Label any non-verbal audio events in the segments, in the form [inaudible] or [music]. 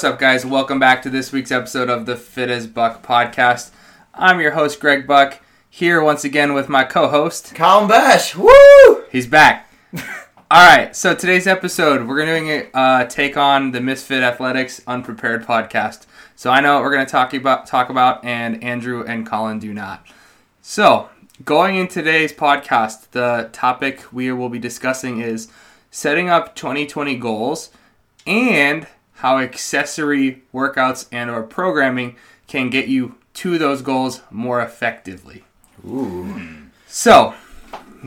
What's up, guys? Welcome back to this week's episode of the Fit as Buck podcast. I'm your host, Greg Buck, here once again with my co host. Colin Boesch, woo! He's back. [laughs] All right, so today's episode, we're going to uh, take on the Misfit Athletics Unprepared podcast. So I know what we're going to talk about, talk about, and Andrew and Colin do not. So, going in today's podcast, the topic we will be discussing is setting up 2020 goals and how accessory workouts and or programming can get you to those goals more effectively. Ooh. So,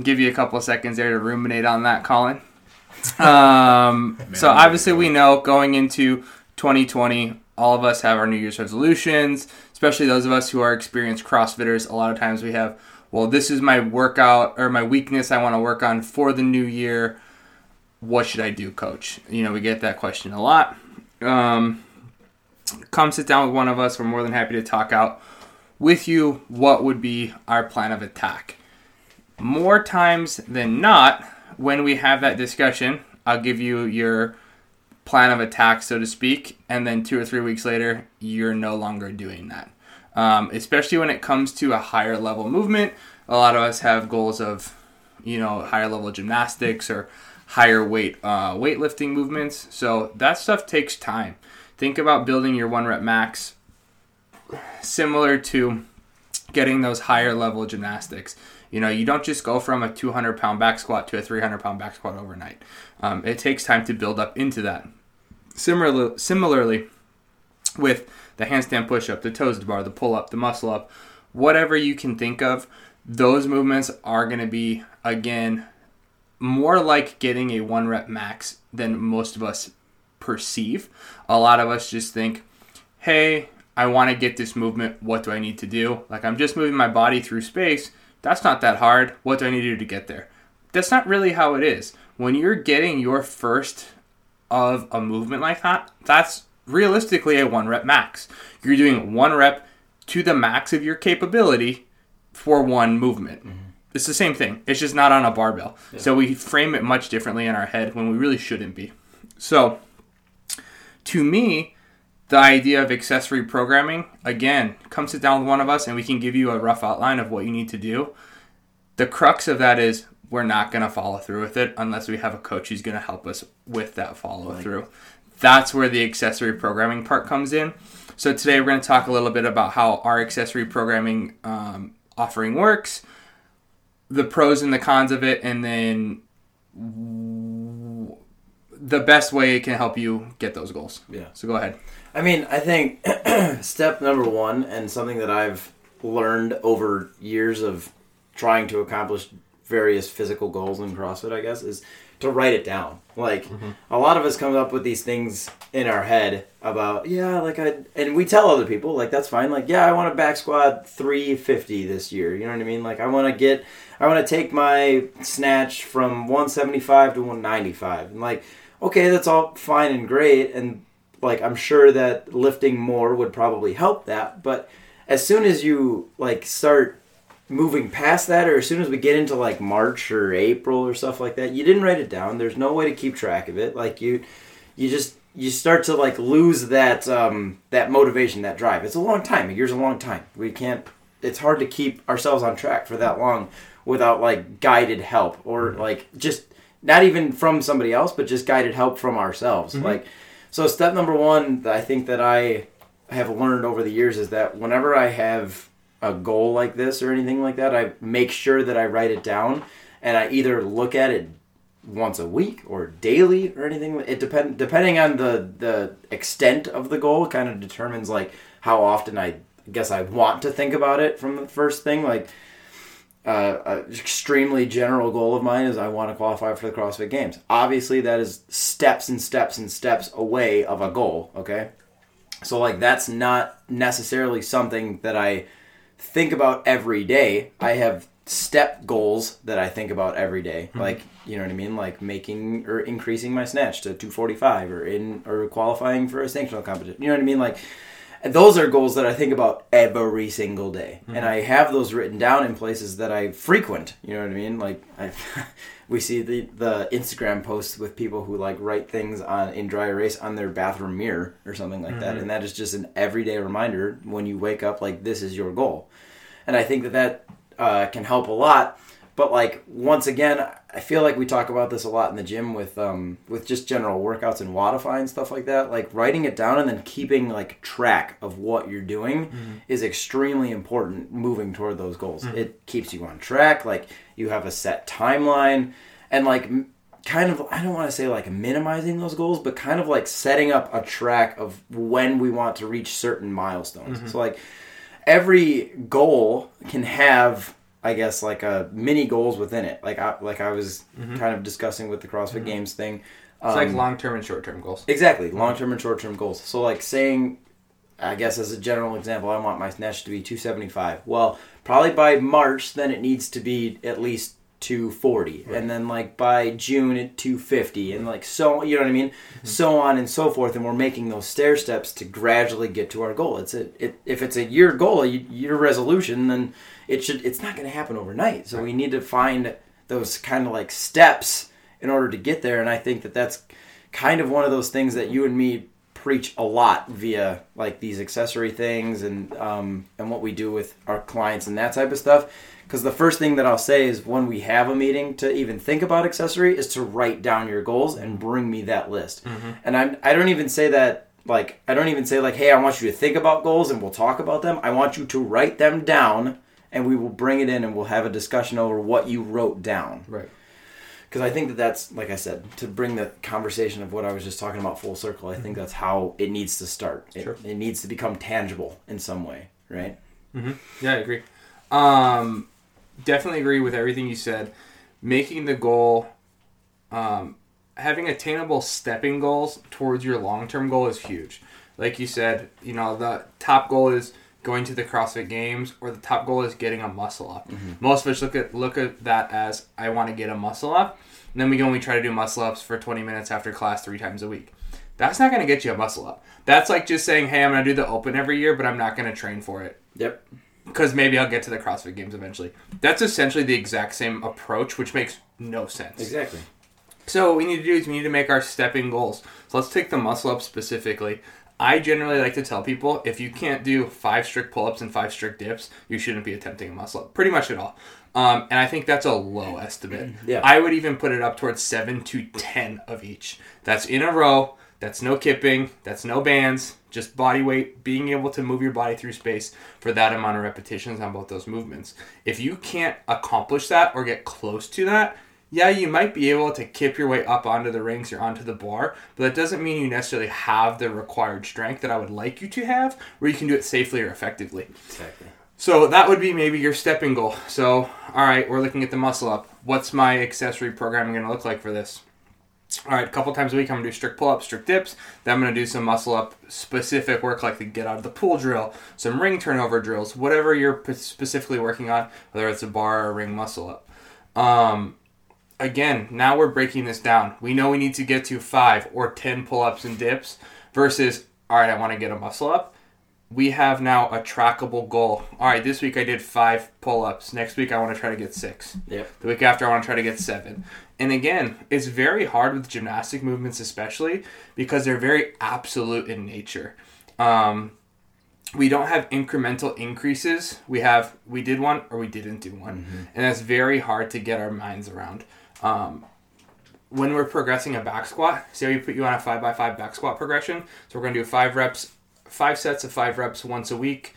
give you a couple of seconds there to ruminate on that, Colin. Um, [laughs] so obviously we know going into 2020, all of us have our New Year's resolutions, especially those of us who are experienced CrossFitters. A lot of times we have, well, this is my workout or my weakness I want to work on for the new year. What should I do, coach? You know, we get that question a lot. Um, come sit down with one of us. We're more than happy to talk out with you what would be our plan of attack. More times than not, when we have that discussion, I'll give you your plan of attack, so to speak, and then two or three weeks later, you're no longer doing that. Um, especially when it comes to a higher level movement, a lot of us have goals of, you know, higher level gymnastics or higher weight uh, weightlifting movements. So that stuff takes time. Think about building your one rep max similar to getting those higher level gymnastics. You know, you don't just go from a 200 pound back squat to a 300 pound back squat overnight. Um, it takes time to build up into that. Similarly, similarly with the handstand push up, the toes to bar, the pull up, the muscle up, whatever you can think of, those movements are going to be, again, more like getting a one rep max than most of us perceive. A lot of us just think, hey, I want to get this movement. What do I need to do? Like, I'm just moving my body through space. That's not that hard. What do I need to do to get there? That's not really how it is. When you're getting your first of a movement like that, that's realistically a one rep max. You're doing one rep to the max of your capability for one movement. Mm-hmm. It's the same thing. It's just not on a barbell. Yeah. So we frame it much differently in our head when we really shouldn't be. So, to me, the idea of accessory programming, again, come sit down with one of us and we can give you a rough outline of what you need to do. The crux of that is we're not going to follow through with it unless we have a coach who's going to help us with that follow through. That's where the accessory programming part comes in. So today we're going to talk a little bit about how our accessory programming um, offering works, the pros and the cons of it, and then the best way it can help you get those goals. Yeah. So go ahead. I mean, I think [clears throat] step number one, and something that I've learned over years of trying to accomplish various physical goals in CrossFit, I guess, is to write it down. Like mm-hmm. a lot of us come up with these things in our head about yeah, like I and we tell other people like that's fine. Like yeah, I want to back squat 350 this year. You know what I mean? Like I want to get I want to take my snatch from 175 to 195. And like okay, that's all fine and great and like I'm sure that lifting more would probably help that, but as soon as you like start moving past that or as soon as we get into like March or April or stuff like that, you didn't write it down. There's no way to keep track of it. Like you you just you start to like lose that um that motivation, that drive. It's a long time. A year's a long time. We can't it's hard to keep ourselves on track for that long without like guided help or mm-hmm. like just not even from somebody else, but just guided help from ourselves. Mm-hmm. Like so step number one I think that I have learned over the years is that whenever I have a goal like this or anything like that, I make sure that I write it down and I either look at it once a week or daily or anything. It depend depending on the the extent of the goal kind of determines like how often I guess I want to think about it from the first thing. Like uh, extremely general goal of mine is I want to qualify for the CrossFit Games. Obviously, that is steps and steps and steps away of a goal. Okay, so like that's not necessarily something that I think about every day. I have step goals that I think about every day. Mm-hmm. Like, you know what I mean? Like making or increasing my snatch to 245 or in or qualifying for a sanctional competition. You know what I mean? Like those are goals that I think about every single day, and I have those written down in places that I frequent. You know what I mean? Like I, [laughs] we see the the Instagram posts with people who like write things on in dry erase on their bathroom mirror or something like that, and that is just an everyday reminder when you wake up. Like this is your goal, and I think that that uh, can help a lot. But like once again, I feel like we talk about this a lot in the gym with um, with just general workouts and Wodify and stuff like that. Like writing it down and then keeping like track of what you're doing is extremely important moving toward those goals. It keeps you on track. Like you have a set timeline and like kind of I don't want to say like minimizing those goals, but kind of like setting up a track of when we want to reach certain milestones. Mm-hmm. So like every goal can have I guess like a mini goals within it. Like I like I was mm-hmm. kind of discussing with the CrossFit mm-hmm. Games thing. It's like Um, long term and short term goals. Exactly, long term and short term goals. So, like saying, I guess as a general example, I want my snatch to be 275. Well, probably by March, then it needs to be at least 240, and then like by June at 250, and like so, you know what I mean, mm-hmm. so on and so forth. And we're making those stair steps to gradually get to our goal. It's a it, if it's a year goal, a year resolution, then it should it's not going to happen overnight. So we need to find those kind of like steps in order to get there. And I think that that's kind of one of those things that you and me preach a lot via like these accessory things and um, and what we do with our clients and that type of stuff. Because the first thing that I'll say is when we have a meeting to even think about accessory is to write down your goals and bring me that list. And I'm I don't even say that like I don't even say like hey I want you to think about goals and we'll talk about them. I want you to write them down and we will bring it in and we'll have a discussion over what you wrote down Right. Because I think that that's like I said to bring the conversation of what I was just talking about full circle. I think that's how it needs to start. It, Sure. it needs to become tangible in some way, right? Yeah, I agree. Um, definitely agree with everything you said. Making the goal, um, having attainable stepping goals towards your long term goal is huge. Like you said, you know, the top goal is going to the CrossFit Games, or the top goal is getting a muscle up. Mm-hmm. Most of us look at look at that as I want to get a muscle up, and then we go and we try to do muscle ups for 20 minutes after class three times a week. That's not going to get you a muscle up. That's like just saying, hey, I'm going to do the open every year, but I'm not going to train for it Yep. because maybe I'll get to the CrossFit Games eventually. That's essentially the exact same approach, which makes no sense. Exactly. So what we need to do is we need to make our stepping goals. So let's take the muscle up specifically. I generally like to tell people if you can't do five strict pull-ups and five strict dips, you shouldn't be attempting a muscle up. Pretty much at all. Um, and I think that's a low estimate. Yeah. I would even put it up towards seven to ten of each. That's in a row. That's no kipping. That's no bands. Just body weight, being able to move your body through space for that amount of repetitions on both those movements. If you can't accomplish that or get close to that, yeah, you might be able to kip your way up onto the rings or onto the bar, but that doesn't mean you necessarily have the required strength that I would like you to have, where you can do it safely or effectively. Exactly. So that would be maybe your stepping goal. So, all right, we're looking at the muscle up. What's my accessory programming going to look like for this? All right, a couple times a week, I'm going to do strict pull ups, strict dips. Then I'm going to do some muscle up specific work like the get out of the pool drill, some ring turnover drills, whatever you're p- specifically working on, whether it's a bar or a ring muscle up. Um, again, now we're breaking this down. We know we need to get to five or 10 pull ups and dips versus, all right, I want to get a muscle up we have now a trackable goal. All right, this week I did five pull ups. Next week I want to try to get six. Yep. The week after I want to try to get seven. And again, it's very hard with gymnastic movements, especially because they're very absolute in nature. Um, we don't have incremental increases. We have we did one or we didn't do one, and that's very hard to get our minds around. Um, when we're progressing a back squat, say we put you on a five by five back squat progression. So we're gonna do five reps, five sets of five reps once a week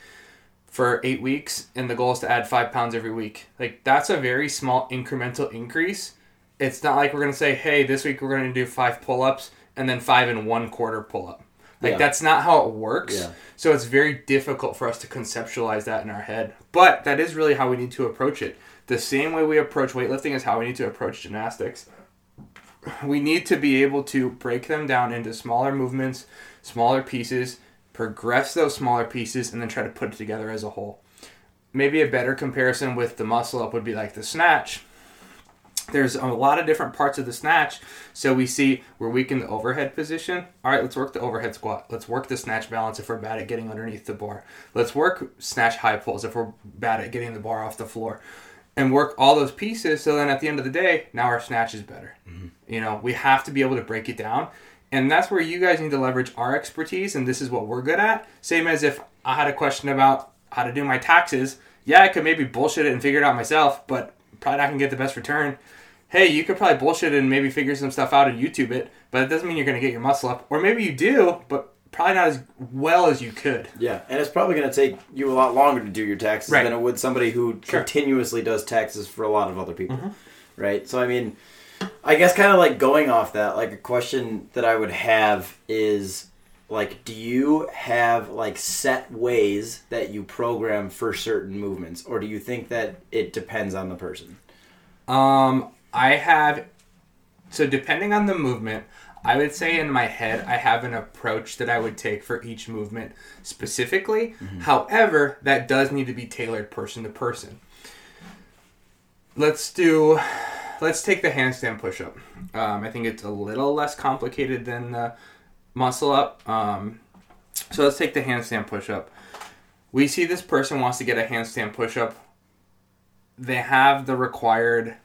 for eight weeks, and the goal is to add five pounds every week. Like that's a very small incremental increase. It's not like we're gonna say, hey, this week we're gonna do five pull ups and then five and one quarter pull up. Like Yeah. that's not how it works. Yeah. So it's very difficult for us to conceptualize that in our head. But that is really how we need to approach it. The same way we approach weightlifting is how we need to approach gymnastics. We need to be able to break them down into smaller movements, smaller pieces, progress those smaller pieces, and then try to put it together as a whole. Maybe a better comparison with the muscle up would be like the snatch. There's a lot of different parts of the snatch. So we see we're weak in the overhead position. All right, let's work the overhead squat. Let's work the snatch balance if we're bad at getting underneath the bar. Let's work snatch high pulls if we're bad at getting the bar off the floor. And work all those pieces so then at the end of the day, now our snatch is better. Mm-hmm. You know, we have to be able to break it down. And that's where you guys need to leverage our expertise, and this is what we're good at. Same as if I had a question about how to do my taxes. Yeah, I could maybe bullshit it and figure it out myself, but probably not gonna get the best return hey, you could probably bullshit and maybe figure some stuff out and YouTube it, but it doesn't mean you're going to get your muscle up. Or maybe you do, but probably not as well as you could. Yeah, and it's probably going to take you a lot longer to do your taxes right. than it would somebody who sure. continuously does taxes for a lot of other people. Mm-hmm. Right? So, I mean, I guess kind of like going off that, like a question that I would have is like do you have like set ways that you program for certain movements or do you think that it depends on the person um I have so depending on the movement, I would say in my head I have an approach that I would take for each movement specifically. Mm-hmm. However, that does need to be tailored person to person. Let's do let's take the handstand push-up. Um, I think it's a little less complicated than the muscle up. Um, so let's take the handstand push-up. We see this person wants to get a handstand push-up. They have the required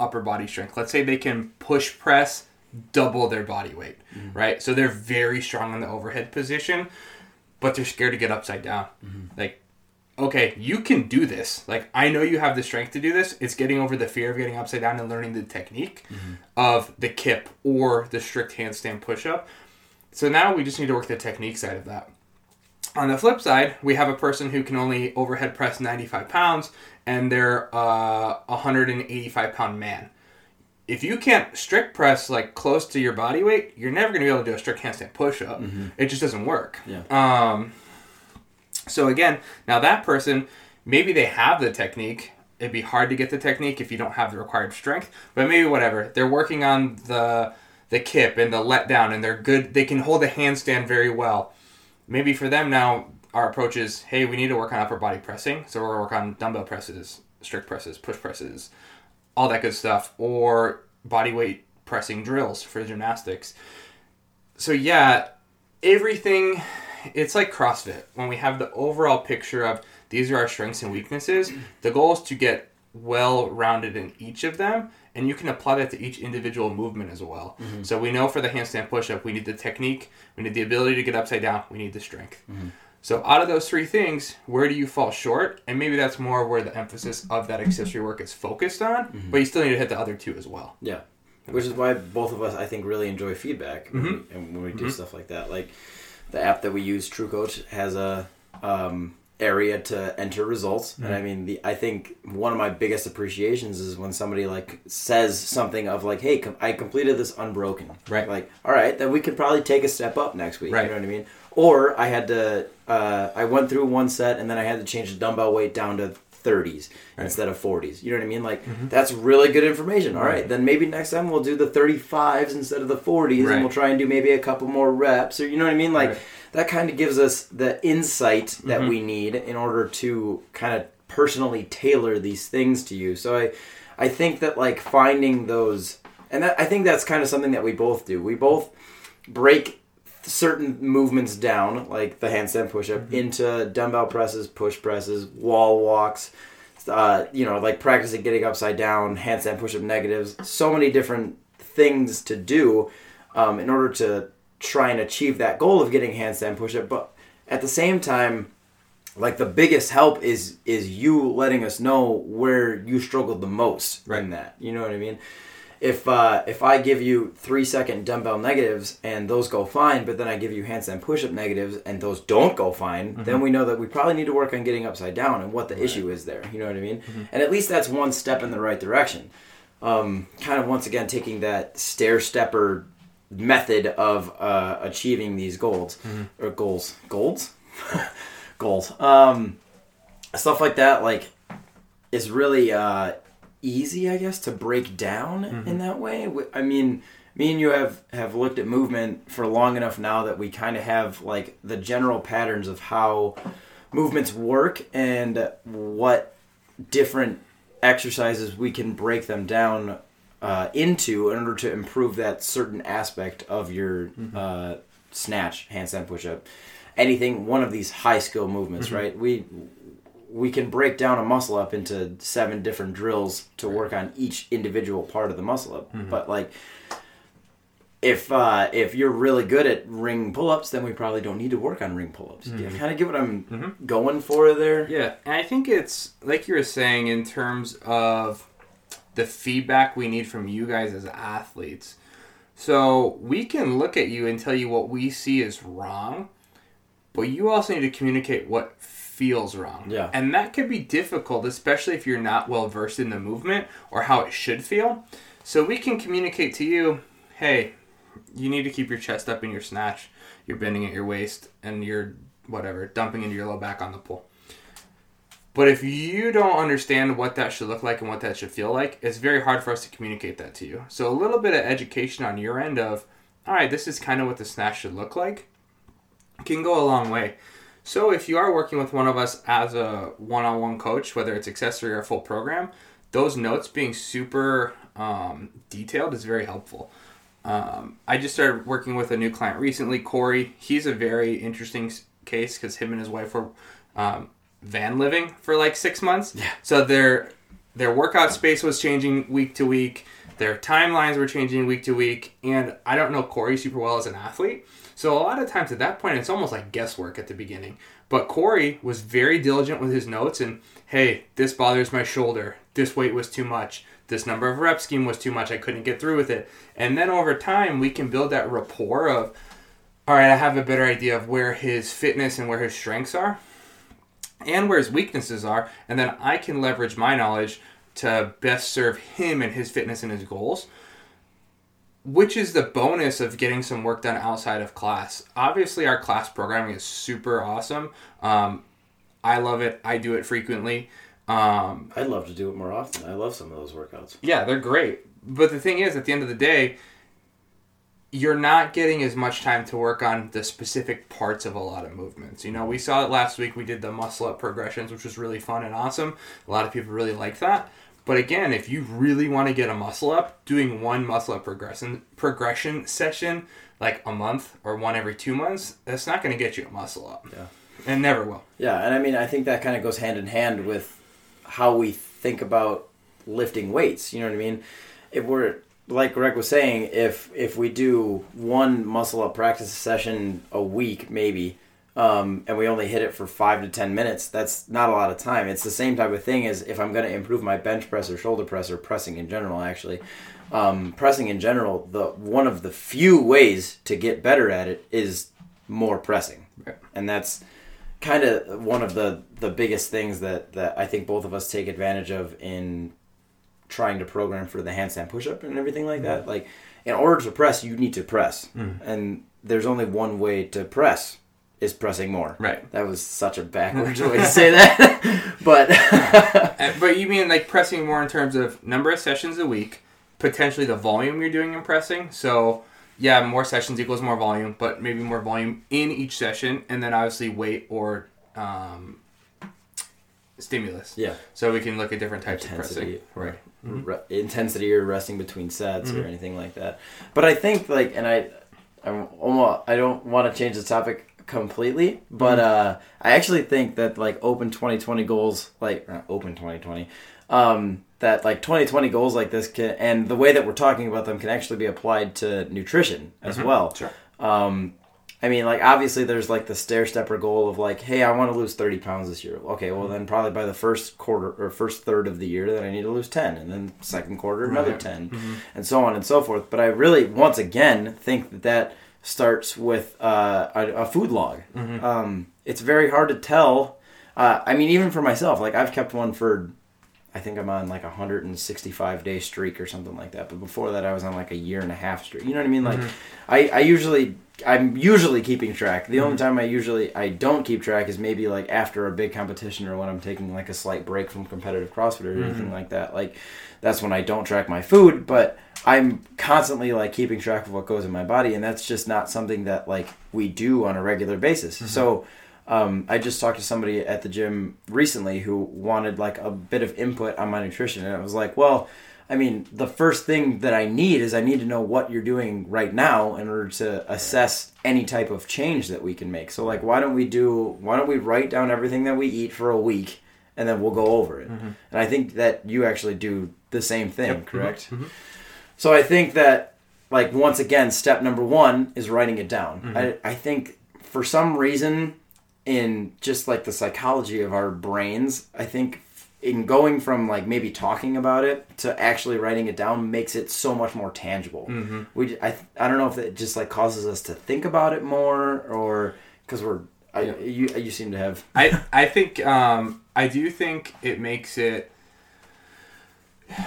upper body strength. Let's say they can push press double their body weight, mm-hmm. right? So they're very strong in the overhead position, but they're scared to get upside down. Mm-hmm. Like, okay, you can do this. Like, I know you have the strength to do this. It's getting over the fear of getting upside down and learning the technique mm-hmm. of the kip or the strict handstand push up. So now we just need to work the technique side of that. On the flip side, we have a person who can only overhead press 95 pounds and they're a 185 pound man. If you can't strict press like close to your body weight, you're never going to be able to do a strict handstand push up. Mm-hmm. It just doesn't work. Yeah. Um, so again, now that person, maybe they have the technique. It'd be hard to get the technique if you don't have the required strength, but maybe whatever. They're working on the the kip and the let down, and they're good. They can hold a handstand very well. Maybe for them now, our approach is hey, we need to work on upper body pressing. So we're to work on dumbbell presses, strict presses, push presses, all that good stuff, or body weight pressing drills for gymnastics. So, yeah, everything, it's like CrossFit. When we have the overall picture of these are our strengths and weaknesses, the goal is to get well rounded in each of them and you can apply that to each individual movement as well. Mm-hmm. So we know for the handstand push up, we need the technique, we need the ability to get upside down, we need the strength. Mm-hmm. So out of those three things, where do you fall short? And maybe that's more where the emphasis of that accessory work is focused on, mm-hmm. but you still need to hit the other two as well. Yeah. Which is why both of us, I think, really enjoy feedback mm-hmm. and when we do mm-hmm. stuff like that. Like the app that we use, TrueCoach, has a um, area to enter results. Mm-hmm. and i mean the i think one of my biggest appreciations is when somebody like says something of like hey com- i completed this unbroken. Right. Like all right then we could probably take a step up next week. Right. you know what i mean? Or i had to uh, i went through one set and then i had to change the dumbbell weight down to 30s right. instead of 40s you know what i mean like mm-hmm. that's really good information All right. right. then maybe next time we'll do the 35s instead of the 40s right. and we'll try and do maybe a couple more reps or you know what i mean like that kind of gives us the insight that mm-hmm. we need in order to kind of personally tailor these things to you. So I, I think that like finding those, and that, I think that's kind of something that we both do. We both break certain movements down, like the handstand push-up, mm-hmm. into dumbbell presses, push presses, wall walks. Uh, you know, like practicing getting upside down, handstand push-up negatives. So many different things to do um, in order to try and achieve that goal of getting handstand push-up but at the same time like the biggest help is is you letting us know where you struggled the most right. in that you know what i mean if uh, if I give you three second dumbbell negatives and those go fine, but then I give you handstand push up negatives and those don't go fine, mm-hmm. then we know that we probably need to work on getting upside down and what the right. issue is there. You know what I mean? Mm-hmm. And at least that's one step in the right direction. Um, kind of once again taking that stair stepper method of uh, achieving these goals mm-hmm. or goals goals [laughs] goals um, stuff like that like is really uh, easy i guess to break down mm-hmm. in that way i mean me and you have have looked at movement for long enough now that we kind of have like the general patterns of how movements work and what different exercises we can break them down uh, into in order to improve that certain aspect of your Mm-hmm. uh, snatch, handstand push-up, anything one of these high skill movements, Mm-hmm. right? We we can break down a muscle up into seven different drills to work on each individual part of the muscle up. Mm-hmm. But like if uh, if you're really good at ring pull-ups, then we probably don't need to work on ring pull-ups. You kind of get what I'm going for there. Mm-hmm. Yeah, and I think it's like you were saying in terms of the feedback we need from you guys as athletes. So we can look at you and tell you what we see is wrong, but you also need to communicate what feels wrong. Yeah. And that could be difficult, especially if you're not well versed in the movement or how it should feel. So we can communicate to you, hey, you need to keep your chest up in your snatch. You're bending at your waist and you're whatever, dumping into your low back on the pull. But if you don't understand what that should look like and what that should feel like, it's very hard for us to communicate that to you. So a little bit of education on your end of, all right, this is kind of what the snatch should look like, can go a long way. So if you are working with one of us as a one-on-one coach, whether it's accessory or full program, those notes being super um, detailed is very helpful. Um, I just started working with a new client recently, Corey. He's a very interesting case because him and his wife were um, van living for like six months. Yeah. So their their workout space was changing week to week. Their timelines were changing week to week, and I don't know Corey super well as an athlete. So a lot of times at that point, it's almost like guesswork at the beginning. But Corey was very diligent with his notes and, hey, this bothers my shoulder. This weight was too much. This number of rep scheme was too much. I couldn't get through with it. And then over time, we can build that rapport of, all right, I have a better idea of where his fitness and where his strengths are and where his weaknesses are. And then I can leverage my knowledge to best serve him and his fitness and his goals which is the bonus of getting some work done outside of class. Obviously, our class programming is super awesome. Um, I love it. I do it frequently. Um, I'd love to do it more often. I love some of those workouts. yeah, they're great. But the thing is, at the end of the day, you're not getting as much time to work on the specific parts of a lot of movements. You know, we saw it last week. We did the muscle up progressions, which was really fun and awesome. A lot of people really like that. But again, if you really want to get a muscle up, doing one muscle up progression progression session like a month or one every two months, that's not going to get you a muscle up. Yeah. And never will. Yeah, and I mean, I think that kind of goes hand in hand with how we think about lifting weights. You know what I mean? If we're like Greg was saying, if if we do one muscle up practice session a week, maybe, um, and we only hit it for five to ten minutes, that's not a lot of time. It's the same type of thing as if I'm going to improve my bench press or shoulder press or pressing in general. Actually, um, pressing in general, the one of the few ways to get better at it is more pressing, Right. and that's kind of one of the the biggest things that that I think both of us take advantage of in trying to program for the handstand push-up and everything like that. Like in order to press, you need to press. And there's only one way to press is pressing more. Right. That was such a backwards [laughs] way to say that. [laughs] but Uh, But you mean like pressing more in terms of number of sessions a week, potentially the volume you're doing in pressing. So yeah, more sessions equals more volume, but maybe more volume in each session, and then obviously weight or um, stimulus. yeah, So we can look at different types of Intensity. pressing. Right. re- intensity or resting between sets Mm-hmm. or anything like that. But I think like, and I, I'm almost I don't want to change the topic completely, but Mm-hmm. uh, I actually think that like open 2020 goals, like open 2020, um, that like 2020 goals like this can, and the way that we're talking about them can actually be applied to nutrition as well. Mm-hmm. Sure. Um, I mean, like obviously there's like the stair stepper goal of like, hey, I want to lose 30 pounds this year. Okay, well then probably by the first quarter or first third of the year, then I need to lose 10, and then second quarter another Right. 10, and so on and so forth. But I really, once again, think that that starts with uh, a, a food log. Um, it's very hard to tell. Uh, I mean, even for myself, like I've kept one for I think I'm on like a 165 day streak or something like that. But before that, I was on like a year and a half streak. You know what I mean? Like, mm-hmm. I, I usually, I'm usually keeping track. The only mm-hmm. time I usually I don't keep track is maybe like after a big competition or when I'm taking like a slight break from competitive CrossFit or anything mm-hmm. like that. Like, that's when I don't track my food. But I'm constantly like keeping track of what goes in my body, and that's just not something that like we do on a regular basis. So. Um, I just talked to somebody at the gym recently who wanted like a bit of input on my nutrition, and I was like, well, I mean, the first thing that I need is I need to know what you're doing right now in order to assess any type of change that we can make. So, like, why don't we do? Why don't we write down everything that we eat for a week, and then we'll go over it. Mm-hmm. And I think that you actually do the same thing, Yep. Mm-hmm. correct? Mm-hmm. So I think that, like, once again, step number one is writing it down. I, I think for some reason, in just like the psychology of our brains, I think in going from like maybe talking about it to actually writing it down makes it so much more tangible. Mm-hmm. We, I, I don't know if it just like causes us to think about it more or because we're, I, Yeah. you, you seem to have, [laughs] I I think um, I do think it makes it.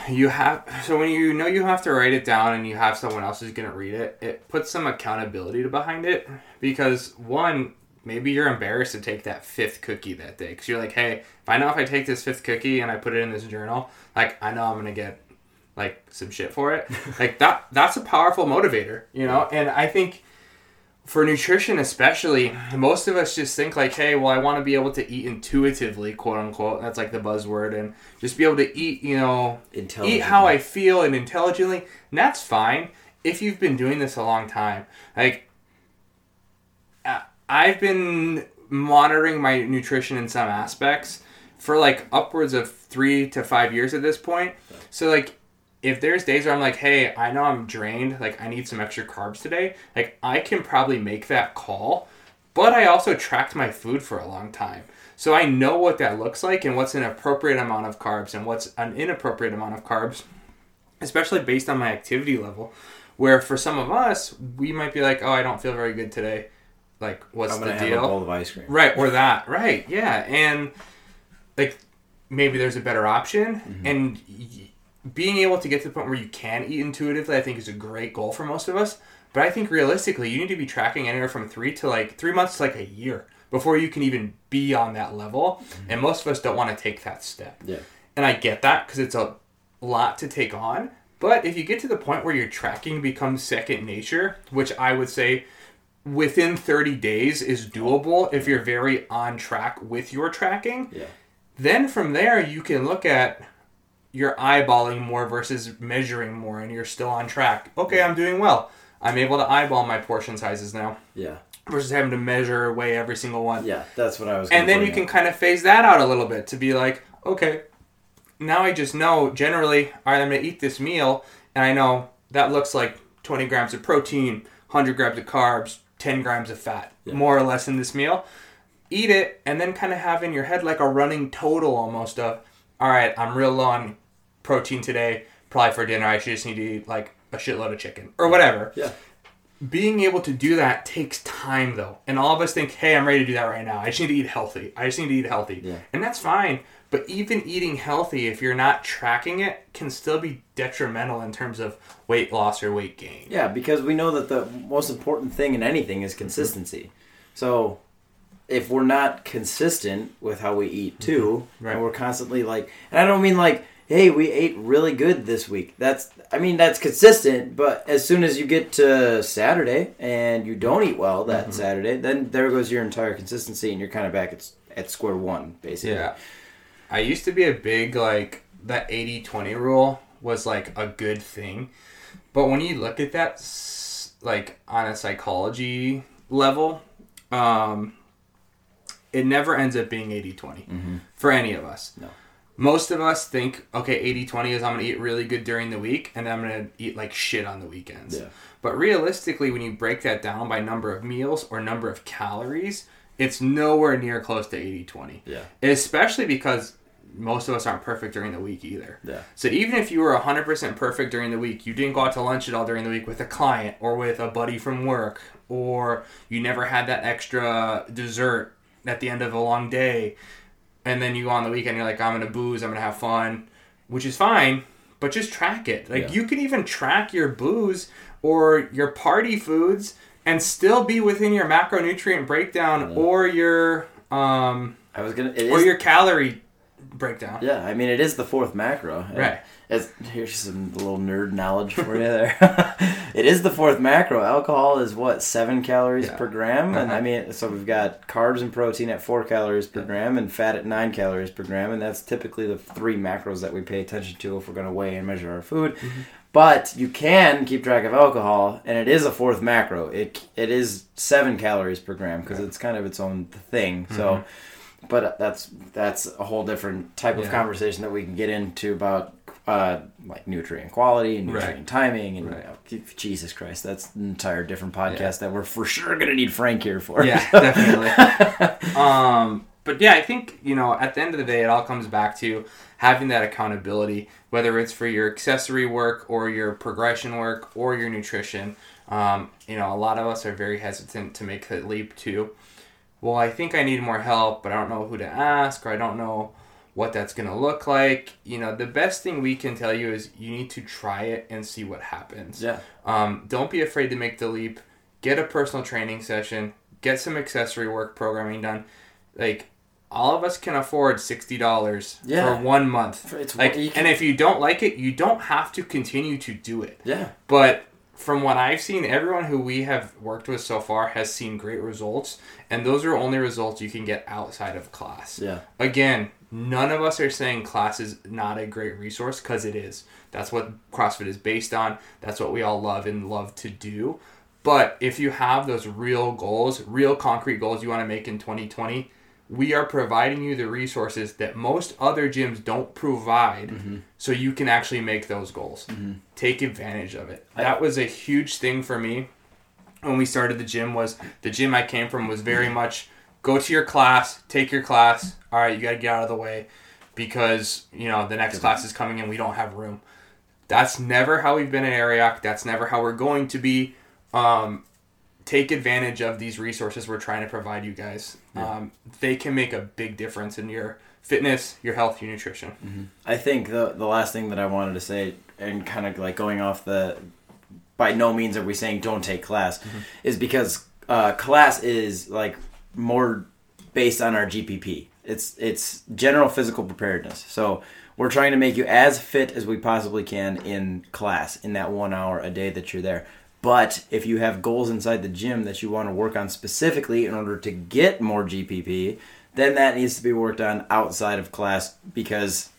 You have so when you know you have to write it down and you have someone else who's gonna read it, it puts some accountability behind it because one maybe you're embarrassed to take that fifth cookie that day because you're like, hey, if I know if I take this fifth cookie and I put it in this journal, like I know I'm gonna get like some shit for it. [laughs] like that that's a powerful motivator, you know. And I think for nutrition especially most of us just think like hey well i want to be able to eat intuitively quote unquote that's like the buzzword and just be able to eat you know eat how i feel and intelligently and that's fine if you've been doing this a long time like i've been monitoring my nutrition in some aspects for like upwards of three to five years at this point so like if there's days where I'm like, hey, I know I'm drained, like I need some extra carbs today, like I can probably make that call. But I also tracked my food for a long time. So I know what that looks like and what's an appropriate amount of carbs and what's an inappropriate amount of carbs, especially based on my activity level. Where for some of us, we might be like, oh, I don't feel very good today. Like, what's I'm the going to have deal? a bowl of ice cream. Right, or that. Right, yeah. And like maybe there's a better option Mm-hmm. and y- being able to get to the point where you can eat intuitively I think is a great goal for most of us. But I think realistically, you need to be tracking anywhere from 3 to like 3 months to like a year before you can even be on that level. And most of us don't want to take that step. Mm-hmm. Yeah. And I get that because it's a lot to take on. But if you get to the point where your tracking becomes second nature, which I would say within 30 days is doable if you're very on track with your tracking, Yeah. then from there you can look at you're eyeballing more versus measuring more and you're still on track. Okay, I'm doing well. I'm able to eyeball my portion sizes now Yeah. versus having to measure away every single one Yeah. That's what I was and then you can kind of phase that out a little bit to be like, okay, now I just know generally, all right, I'm gonna eat this meal, and I know that looks like 20 grams of protein, 100 grams of carbs, 10 grams of fat, more or less in this meal. Eat it, and then kind of have in your head like a running total almost of, all right, I'm real low on protein today. Probably for dinner, I should just need to eat like a shitload of chicken or whatever Yeah. being able to do that takes time though and all of us think hey i'm ready to do that right now i just need to eat healthy i just need to eat healthy Yeah. and that's fine but even eating healthy if you're not tracking it can still be detrimental in terms of weight loss or weight gain Yeah, because we know that the most important thing in anything is consistency. So if we're not consistent with how we eat mm-hmm. too, Right. and we're constantly like, and I don't mean like, hey, we ate really good this week. That's, I mean, that's consistent. But as soon as you get to Saturday and you don't eat well that mm-hmm. Saturday, then there goes your entire consistency, and you're kind of back at at square one, basically. yeah i used to be a big like that 80-20 rule was like a good thing but when you look at that like on a psychology level um it never ends up being 80-20 for any of us No. most of us think okay 80-20 is i'm gonna eat really good during the week and i'm gonna eat like shit on the weekends Yeah. but realistically when you break that down by number of meals or number of calories it's nowhere near close to 80-20 Yeah. especially because most of us aren't perfect during the week either Yeah. so even if you were 100% perfect during the week you didn't go out to lunch at all during the week with a client or with a buddy from work or you never had that extra dessert at the end of a long day and then you go on the weekend you're like i'm gonna booze i'm gonna have fun which is fine but just track it like Yeah. you can even track your booze or your party foods and still be within your macronutrient breakdown or your um I was gonna. It or is- your calorie breakdown Yeah, I mean it is the fourth macro. Right. As, here's some little nerd knowledge for you there. [laughs] it is the fourth macro. Alcohol is what seven calories Yeah. per gram, and Uh-huh. I mean, so we've got carbs and protein at four calories per gram, and fat at nine calories per gram, and that's typically the three macros that we pay attention to if we're going to weigh and measure our food. Mm-hmm. But you can keep track of alcohol, and it is a fourth macro. It it is seven calories per gram because it's kind of its own thing. So, but that's that's a whole different type of conversation that we can get into about uh, like nutrient quality and nutrient Right. timing and Right. you know, Jesus Christ, that's an entire different podcast that we're for sure gonna need Frank here for. Yeah, [laughs] definitely. um, but yeah, I think you know at the end of the day, it all comes back to having that accountability, whether it's for your accessory work or your progression work or your nutrition. Um, you know, a lot of us are very hesitant to make that leap to. Well, I think I need more help, but I don't know who to ask, or I don't know what that's going to look like. You know, the best thing we can tell you is you need to try it and see what happens. Yeah. Um, don't be afraid to make the leap. Get a personal training session. Get some accessory work programming done. Like all of us can afford sixty dollars Yeah. for one month. It's- like, can- and if you don't like it, you don't have to continue to do it. Yeah. But from what I've seen, everyone who we have worked with so far has seen great results, and those are only results you can get outside of class. Yeah. Again, none of us are saying class is not a great resource because it is. That's what CrossFit is based on. That's what we all love and love to do. But if you have those real goals, real concrete goals you want to make in 2020, we are providing you the resources that most other gyms don't provide mm-hmm. so you can actually make those goals. Mm-hmm. Take advantage of it. That was a huge thing for me when we started the gym was the gym I came from was very mm-hmm. much go to your class, take your class. All right, you got to get out of the way because, you know, the next class is coming and we don't have room. That's never how we've been in Ariak. That's never how we're going to be. Um, take advantage of these resources we're trying to provide you guys. Um, they can make a big difference in your fitness, your health, your nutrition. I think the the last thing that I wanted to say, and kind of like going off the, by no means are we saying don't take class, is because uh, class is like more based on our GPP. It's it's general physical preparedness. So we're trying to make you as fit as we possibly can in class in that one hour a day that you're there. But if you have goals inside the gym that you want to work on specifically in order to get more GPP, then that needs to be worked on outside of class because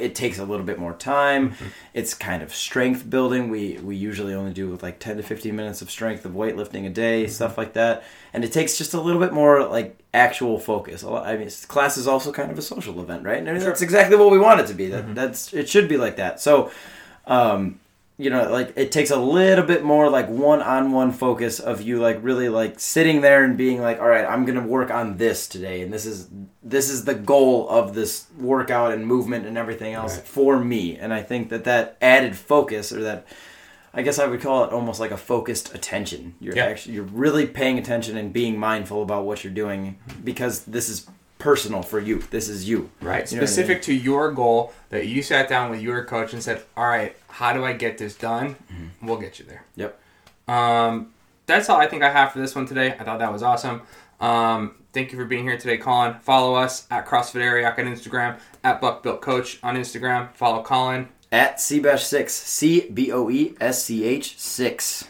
it takes a little bit more time. Mm-hmm. It's kind of strength building. We we usually only do with like 10 to 15 minutes of strength of weightlifting a day, mm-hmm. stuff like that. And it takes just a little bit more like actual focus. I mean, class is also kind of a social event, right? And that's exactly what we want it to be. That mm-hmm. that's it should be like that. So, um, you know, like it takes a little bit more like one-on-one focus of you like really like sitting there and being like, all right, I'm gonna work on this today, and this is this is the goal of this workout and movement and everything else Right. for me. And I think that that added focus or that I guess I would call it almost like a focused attention. You're Yeah. actually you're really paying attention and being mindful about what you're doing because this is personal for you. This is you. Right. You know what I Specific to your goal that you sat down with your coach and said, "All right, how do I get this done?" We'll get you there. Yep. Um, that's all I think I have for this one today. I thought that was awesome. Um, thank you for being here today, Colin. Follow us at CrossFit Ariak on Instagram, at Buck Built Coach on Instagram. Follow Colin. At Cboesch6, C B O E S C H 6.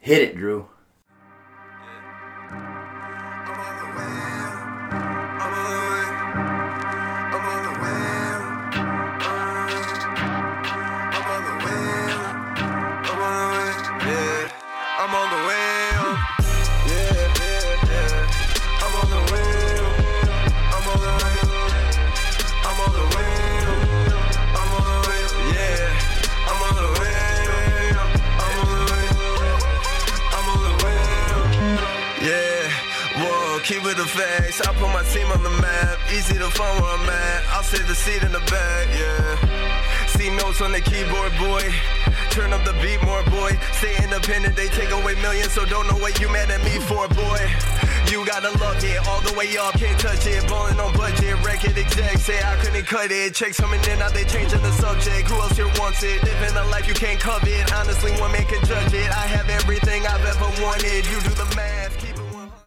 Hit it, Drew. On the keyboard, boy. Turn up the beat more, boy. Stay independent, they take away millions, so don't know what you mad at me for, boy. You gotta love it, all the way up, can't touch it. Ballin' on budget, record exec, say I couldn't cut it. Checks coming in, now they changing the subject. Who else here wants it? Living a life you can't covet. Honestly, one man can judge it. I have everything I've ever wanted. You do the math.